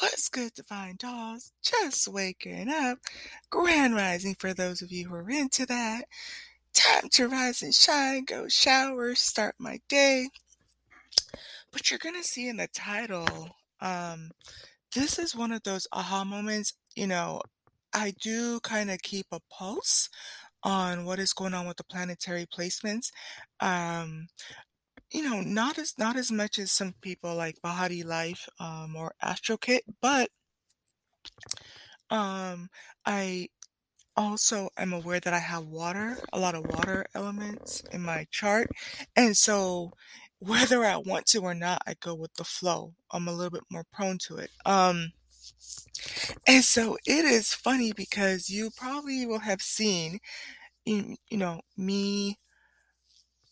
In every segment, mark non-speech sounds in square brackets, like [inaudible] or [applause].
What's good, Divine Dolls? Just waking up. Grand rising for those of you who are into that. Time to rise and shine, go shower, start my day. But you're going to see in the title, um, this is one of those aha moments. You know, I do kind of keep a pulse on what is going on with the planetary placements. Um, you know, not as not as much as some people like Bahati Life um, or AstroKit, but um, I also am aware that I have water, a lot of water elements in my chart, and so [laughs] whether I want to or not, I go with the flow. I'm a little bit more prone to it. Um, and so it is funny because you probably will have seen, you, you know, me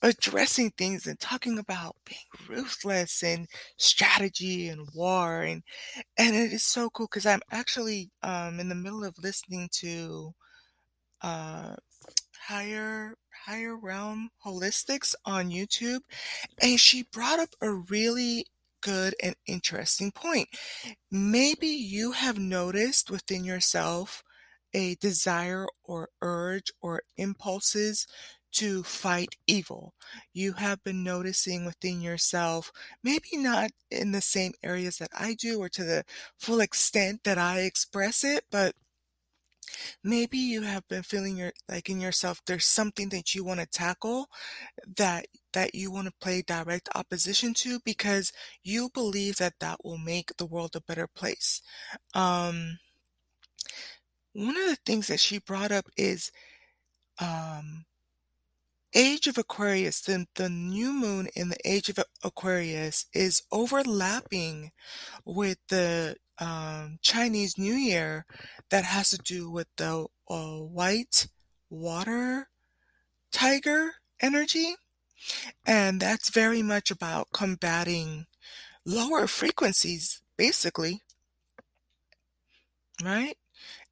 addressing things and talking about being ruthless and strategy and war and and it is so cool because I'm actually um in the middle of listening to uh higher higher realm holistics on YouTube and she brought up a really good and interesting point. Maybe you have noticed within yourself a desire or urge or impulses to fight evil. You have been noticing within yourself, maybe not in the same areas that I do or to the full extent that I express it, but maybe you have been feeling your like in yourself there's something that you want to tackle that that you want to play direct opposition to because you believe that that will make the world a better place. Um one of the things that she brought up is um age of Aquarius, the, the new moon in the age of Aquarius is overlapping with the um, Chinese New Year that has to do with the uh, white water tiger energy. And that's very much about combating lower frequencies, basically. Right?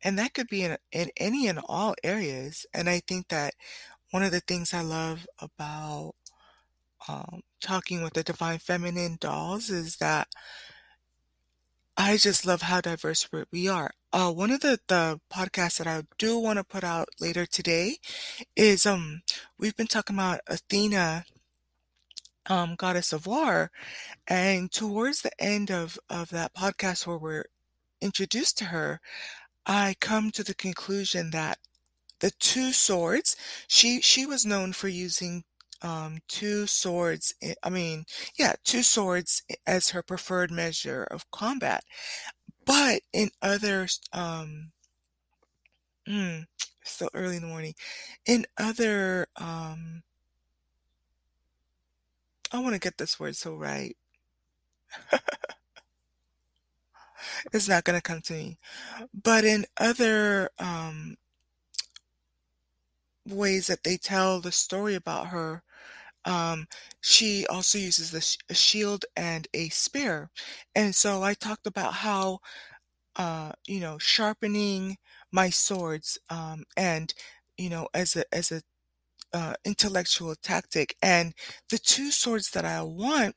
And that could be in, in any and all areas. And I think that one of the things I love about um, talking with the Divine Feminine dolls is that I just love how diverse we are. Uh, one of the, the podcasts that I do want to put out later today is um we've been talking about Athena, um, goddess of war, and towards the end of of that podcast where we're introduced to her, I come to the conclusion that the two swords. She she was known for using um, two swords. Eh, I mean, yeah, two swords as her preferred measure of combat. But in other, um, mm, still early in the morning, in other, um, I want to get this word so right. [laughs] it's not going to come to me. But in other um, ways that they tell the story about her. Um, she also uses the sh- a shield and a spear. And so I talked about how, uh, you know, sharpening my swords, um, and, you know, as a, as a, uh, intellectual tactic. And the two swords that I want,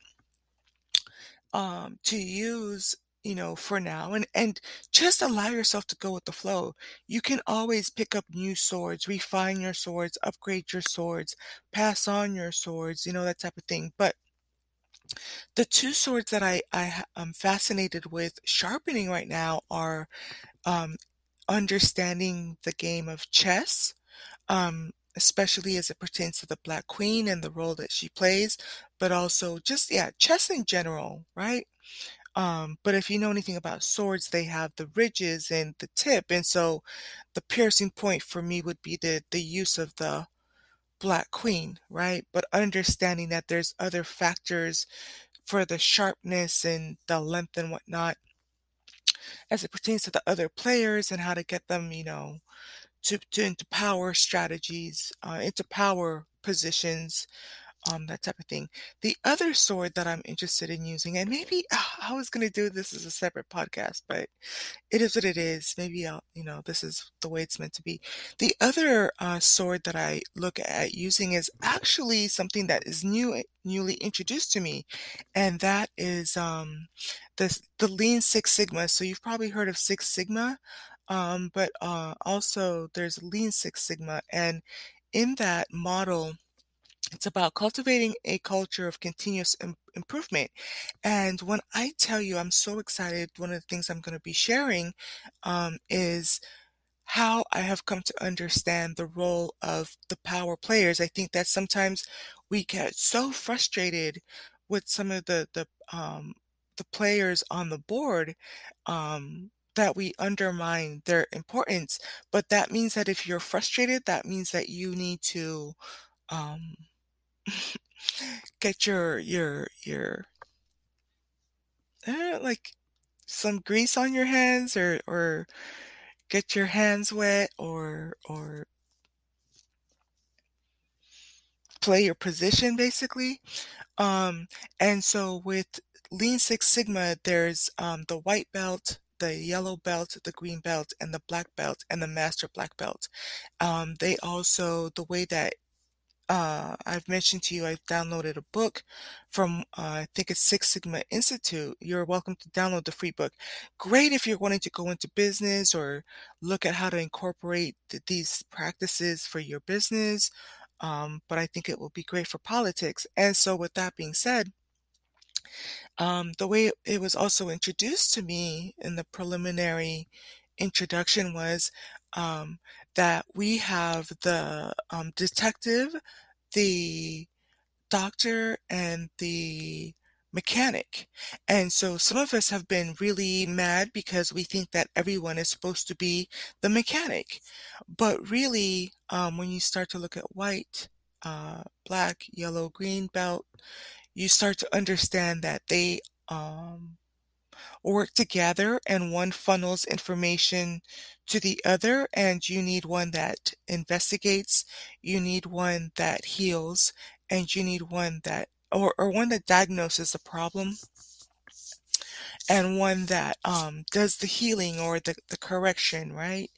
um, to use you know, for now and and just allow yourself to go with the flow. You can always pick up new swords, refine your swords, upgrade your swords, pass on your swords, you know, that type of thing. But the two swords that I I am fascinated with sharpening right now are um, understanding the game of chess, um, especially as it pertains to the Black Queen and the role that she plays, but also just yeah, chess in general, right? Um, but if you know anything about swords, they have the ridges and the tip, and so the piercing point for me would be the the use of the Black Queen, right? But understanding that there's other factors for the sharpness and the length and whatnot as it pertains to the other players and how to get them, you know, to, to into power strategies, uh, into power positions um, that type of thing. The other sword that I'm interested in using, and maybe ah, I was gonna do this as a separate podcast, but it is what it is. Maybe I'll, you know, this is the way it's meant to be. The other uh, sword that I look at using is actually something that is new, newly introduced to me, and that is um, the the Lean Six Sigma. So you've probably heard of Six Sigma, um, but uh, also there's Lean Six Sigma, and in that model it's about cultivating a culture of continuous im- improvement. And when I tell you I'm so excited, one of the things I'm going to be sharing um, is how I have come to understand the role of the power players. I think that sometimes we get so frustrated with some of the the um, the players on the board um, that we undermine their importance. But that means that if you're frustrated, that means that you need to um, [laughs] get your your your uh, like some grease on your hands or or get your hands wet or or play your position basically. Um and so with lean six sigma there's um the white belt the yellow belt the green belt and the black belt and the master black belt. Um they also the way that uh, I've mentioned to you, I've downloaded a book from, uh, I think it's Six Sigma Institute. You're welcome to download the free book. Great if you're wanting to go into business or look at how to incorporate th- these practices for your business. Um, but I think it will be great for politics. And so, with that being said, um, the way it was also introduced to me in the preliminary introduction was um, that we have the um, detective, the doctor, and the mechanic. And so some of us have been really mad because we think that everyone is supposed to be the mechanic. But really, um, when you start to look at white, uh, black, yellow, green belt, you start to understand that they um, work together and one funnels information to the other and you need one that investigates, you need one that heals, and you need one that or, or one that diagnoses the problem and one that um, does the healing or the, the correction, right?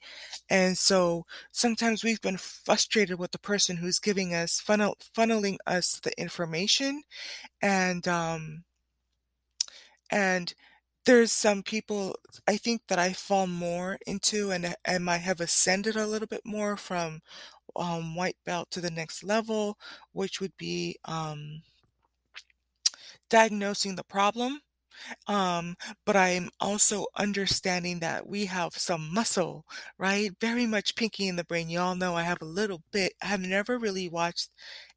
And so sometimes we've been frustrated with the person who's giving us funnel, funneling us the information and um, and there's some people I think that I fall more into and and might have ascended a little bit more from um, white belt to the next level, which would be um, diagnosing the problem. Um, but I'm also understanding that we have some muscle, right? Very much pinky in the brain. Y'all know I have a little bit. I have never really watched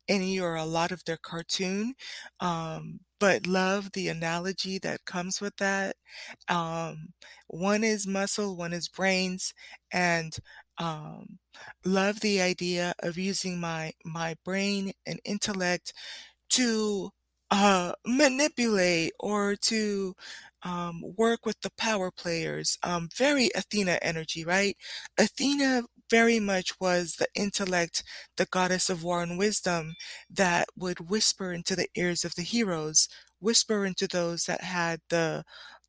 any or a lot of their cartoon, um, but love the analogy that comes with that. Um, one is muscle, one is brains, and um, love the idea of using my my brain and intellect to uh, manipulate or to um, work with the power players. Um, very Athena energy, right? Athena very much was the intellect, the goddess of war and wisdom that would whisper into the ears of the heroes, whisper into those that had the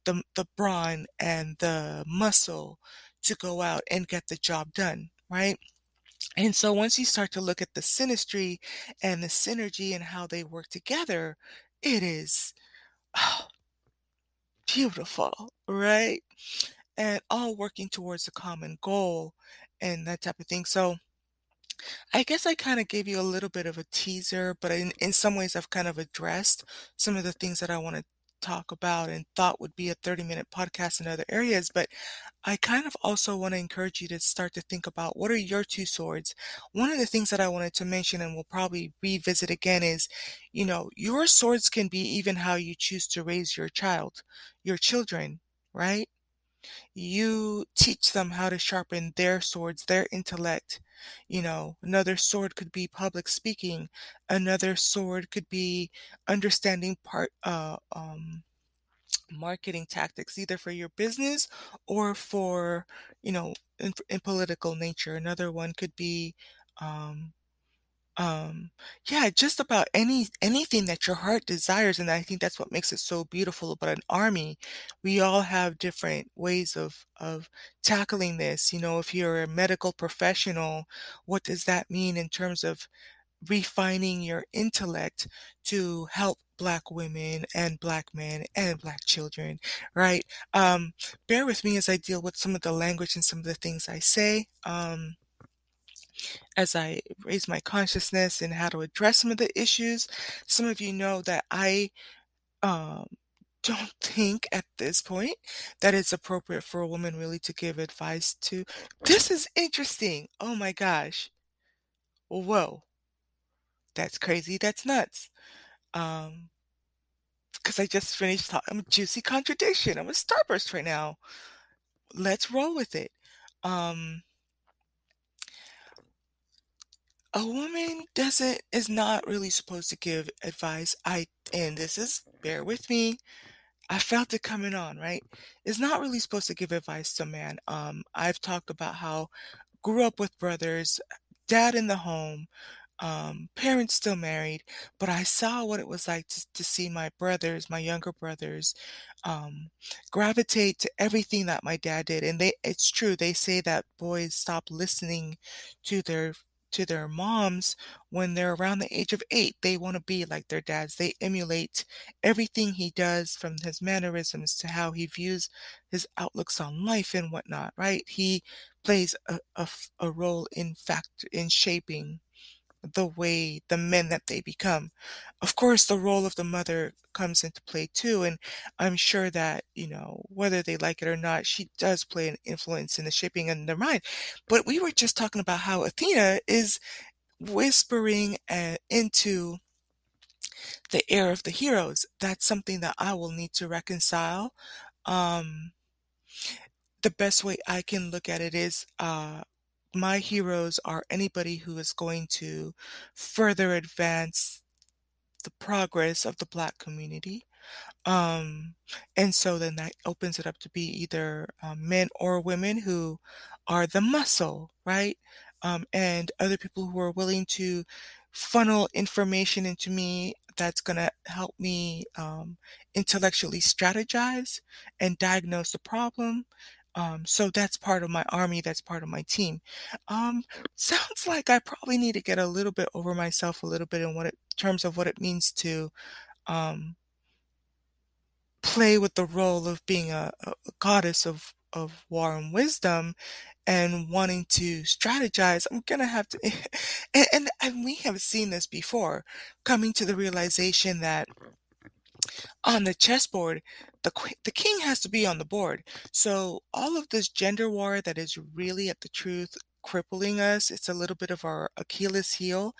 the, the brawn and the muscle to go out and get the job done, right? And so once you start to look at the synastry and the synergy and how they work together, it is oh, beautiful, right? And all working towards a common goal and that type of thing. So I guess I kind of gave you a little bit of a teaser, but in, in some ways I've kind of addressed some of the things that I want to talk about and thought would be a 30 minute podcast in other areas. But I kind of also want to encourage you to start to think about what are your two swords. One of the things that I wanted to mention and we'll probably revisit again is, you know, your swords can be even how you choose to raise your child, your children, right? You teach them how to sharpen their swords, their intellect. You know, another sword could be public speaking. Another sword could be understanding part, uh, um, marketing tactics, either for your business or for, you know, in, in political nature. Another one could be, um, Um, yeah, just about any anything that your heart desires, and I think that's what makes it so beautiful about an army. We all have different ways of of tackling this. You know, if you're a medical professional, what does that mean in terms of refining your intellect to help Black women and Black men and Black children, right? Um, bear with me as I deal with some of the language and some of the things I say. Um, as I raise my consciousness and how to address some of the issues. Some of you know that I um, [laughs] don't think at this point that it's appropriate for a woman really to give advice to. This is interesting. Oh my gosh. Whoa. That's crazy. That's nuts. Um, because I just finished talking. I'm a juicy contradiction. I'm a starburst right now. Let's roll with it. Um, a woman doesn't is not really supposed to give advice. I and this is bear with me. I felt it coming on, right? Is not really supposed to give advice to a man. Um, I've talked about how grew up with brothers, dad in the home, um, parents still married, but I saw what it was like to, to see my brothers, my younger brothers, um, gravitate to everything that my dad did. And they, it's true. They say that boys stop listening to their to their moms when they're around the age of eight. They want to be like their dads. They emulate everything he does from his mannerisms to how he views his outlooks on life and whatnot, right? He plays a, a, a role in fact in shaping the way the men that they become. Of course, the role of the mother comes into play too, and I'm sure that, you know, whether they like it or not, she does play an influence in the shaping in their mind. But we were just talking about how Athena is whispering uh, into the air of the heroes. That's something that I will need to reconcile. Um, the best way I can look at it is uh, my heroes are anybody who is going to further advance the progress of the Black community. Um, and so then that opens it up to be either um, men or women who are the muscle, right? Um, and other people who are willing to funnel information into me that's going to help me um, intellectually strategize and diagnose the problem um, so that's part of my army, that's part of my team. Um, [laughs] sounds like I probably need to get a little bit over myself a little bit in what it terms of what it means to um, play with the role of being a, a goddess of of war and wisdom and wanting to strategize, I'm gonna have to, [laughs] and, and, and we have seen this before, coming to the realization that on the chessboard, the the king has to be on the board. So all of this gender war that is really at the truth crippling us, it's a little bit of our Achilles heel.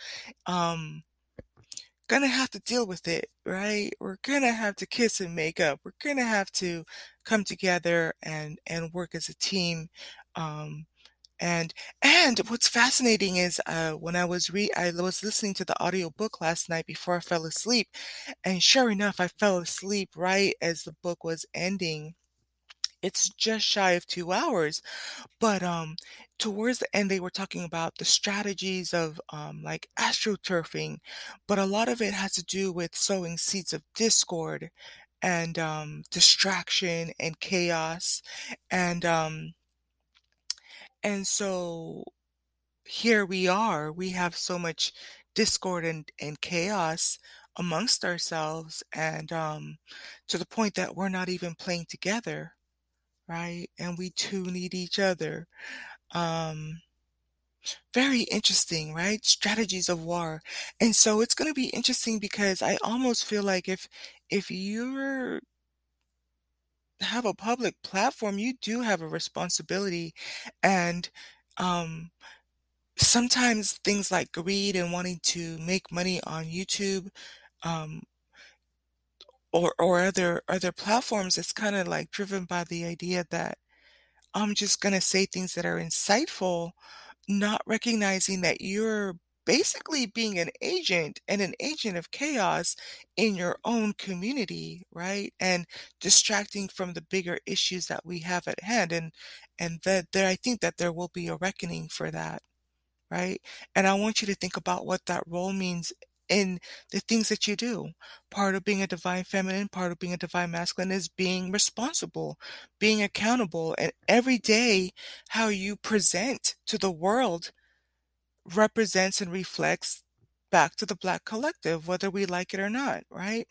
Um, gonna have to deal with it, right? We're gonna have to kiss and make up. We're gonna have to come together and and work as a team. Um, and and what's fascinating is uh, when I was re I was listening to the audiobook last night before I fell asleep, and sure enough, I fell asleep right as the book was ending. It's just shy of two hours, but um, towards the end, they were talking about the strategies of um, like astroturfing, but a lot of it has to do with sowing seeds of discord and um, distraction and chaos, and um, and so here we are. We have so much discord and, and chaos amongst ourselves, and um, to the point that we're not even playing together, right? And we too need each other. Um, very interesting, right? Strategies of war. And so it's going to be interesting because I almost feel like if if you're have a public platform, you do have a responsibility. And um, sometimes things like greed and wanting to make money on YouTube um, or or other other platforms, it's kind of like driven by the idea that I'm just gonna say things that are insightful, not recognizing that you're basically being an agent and an agent of chaos in your own community, right? And distracting from the bigger issues that we have at hand. And and that there I think that there will be a reckoning for that. right? And I want you to think about what that role means in the things that you do. Part of being a divine feminine, part of being a divine masculine is being responsible, being accountable, and every day how you present to the world represents and reflects back to the Black collective, whether we like it or not, right?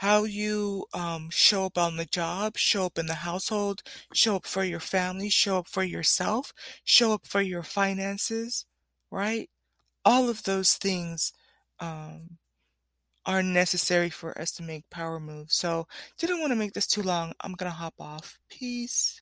How you um, show up on the job, show up in the household, show up for your family, show up for yourself, show up for your finances, right? All of those things um, are necessary for us to make power moves. So, didn't want to make this too long. I'm going to hop off. Peace.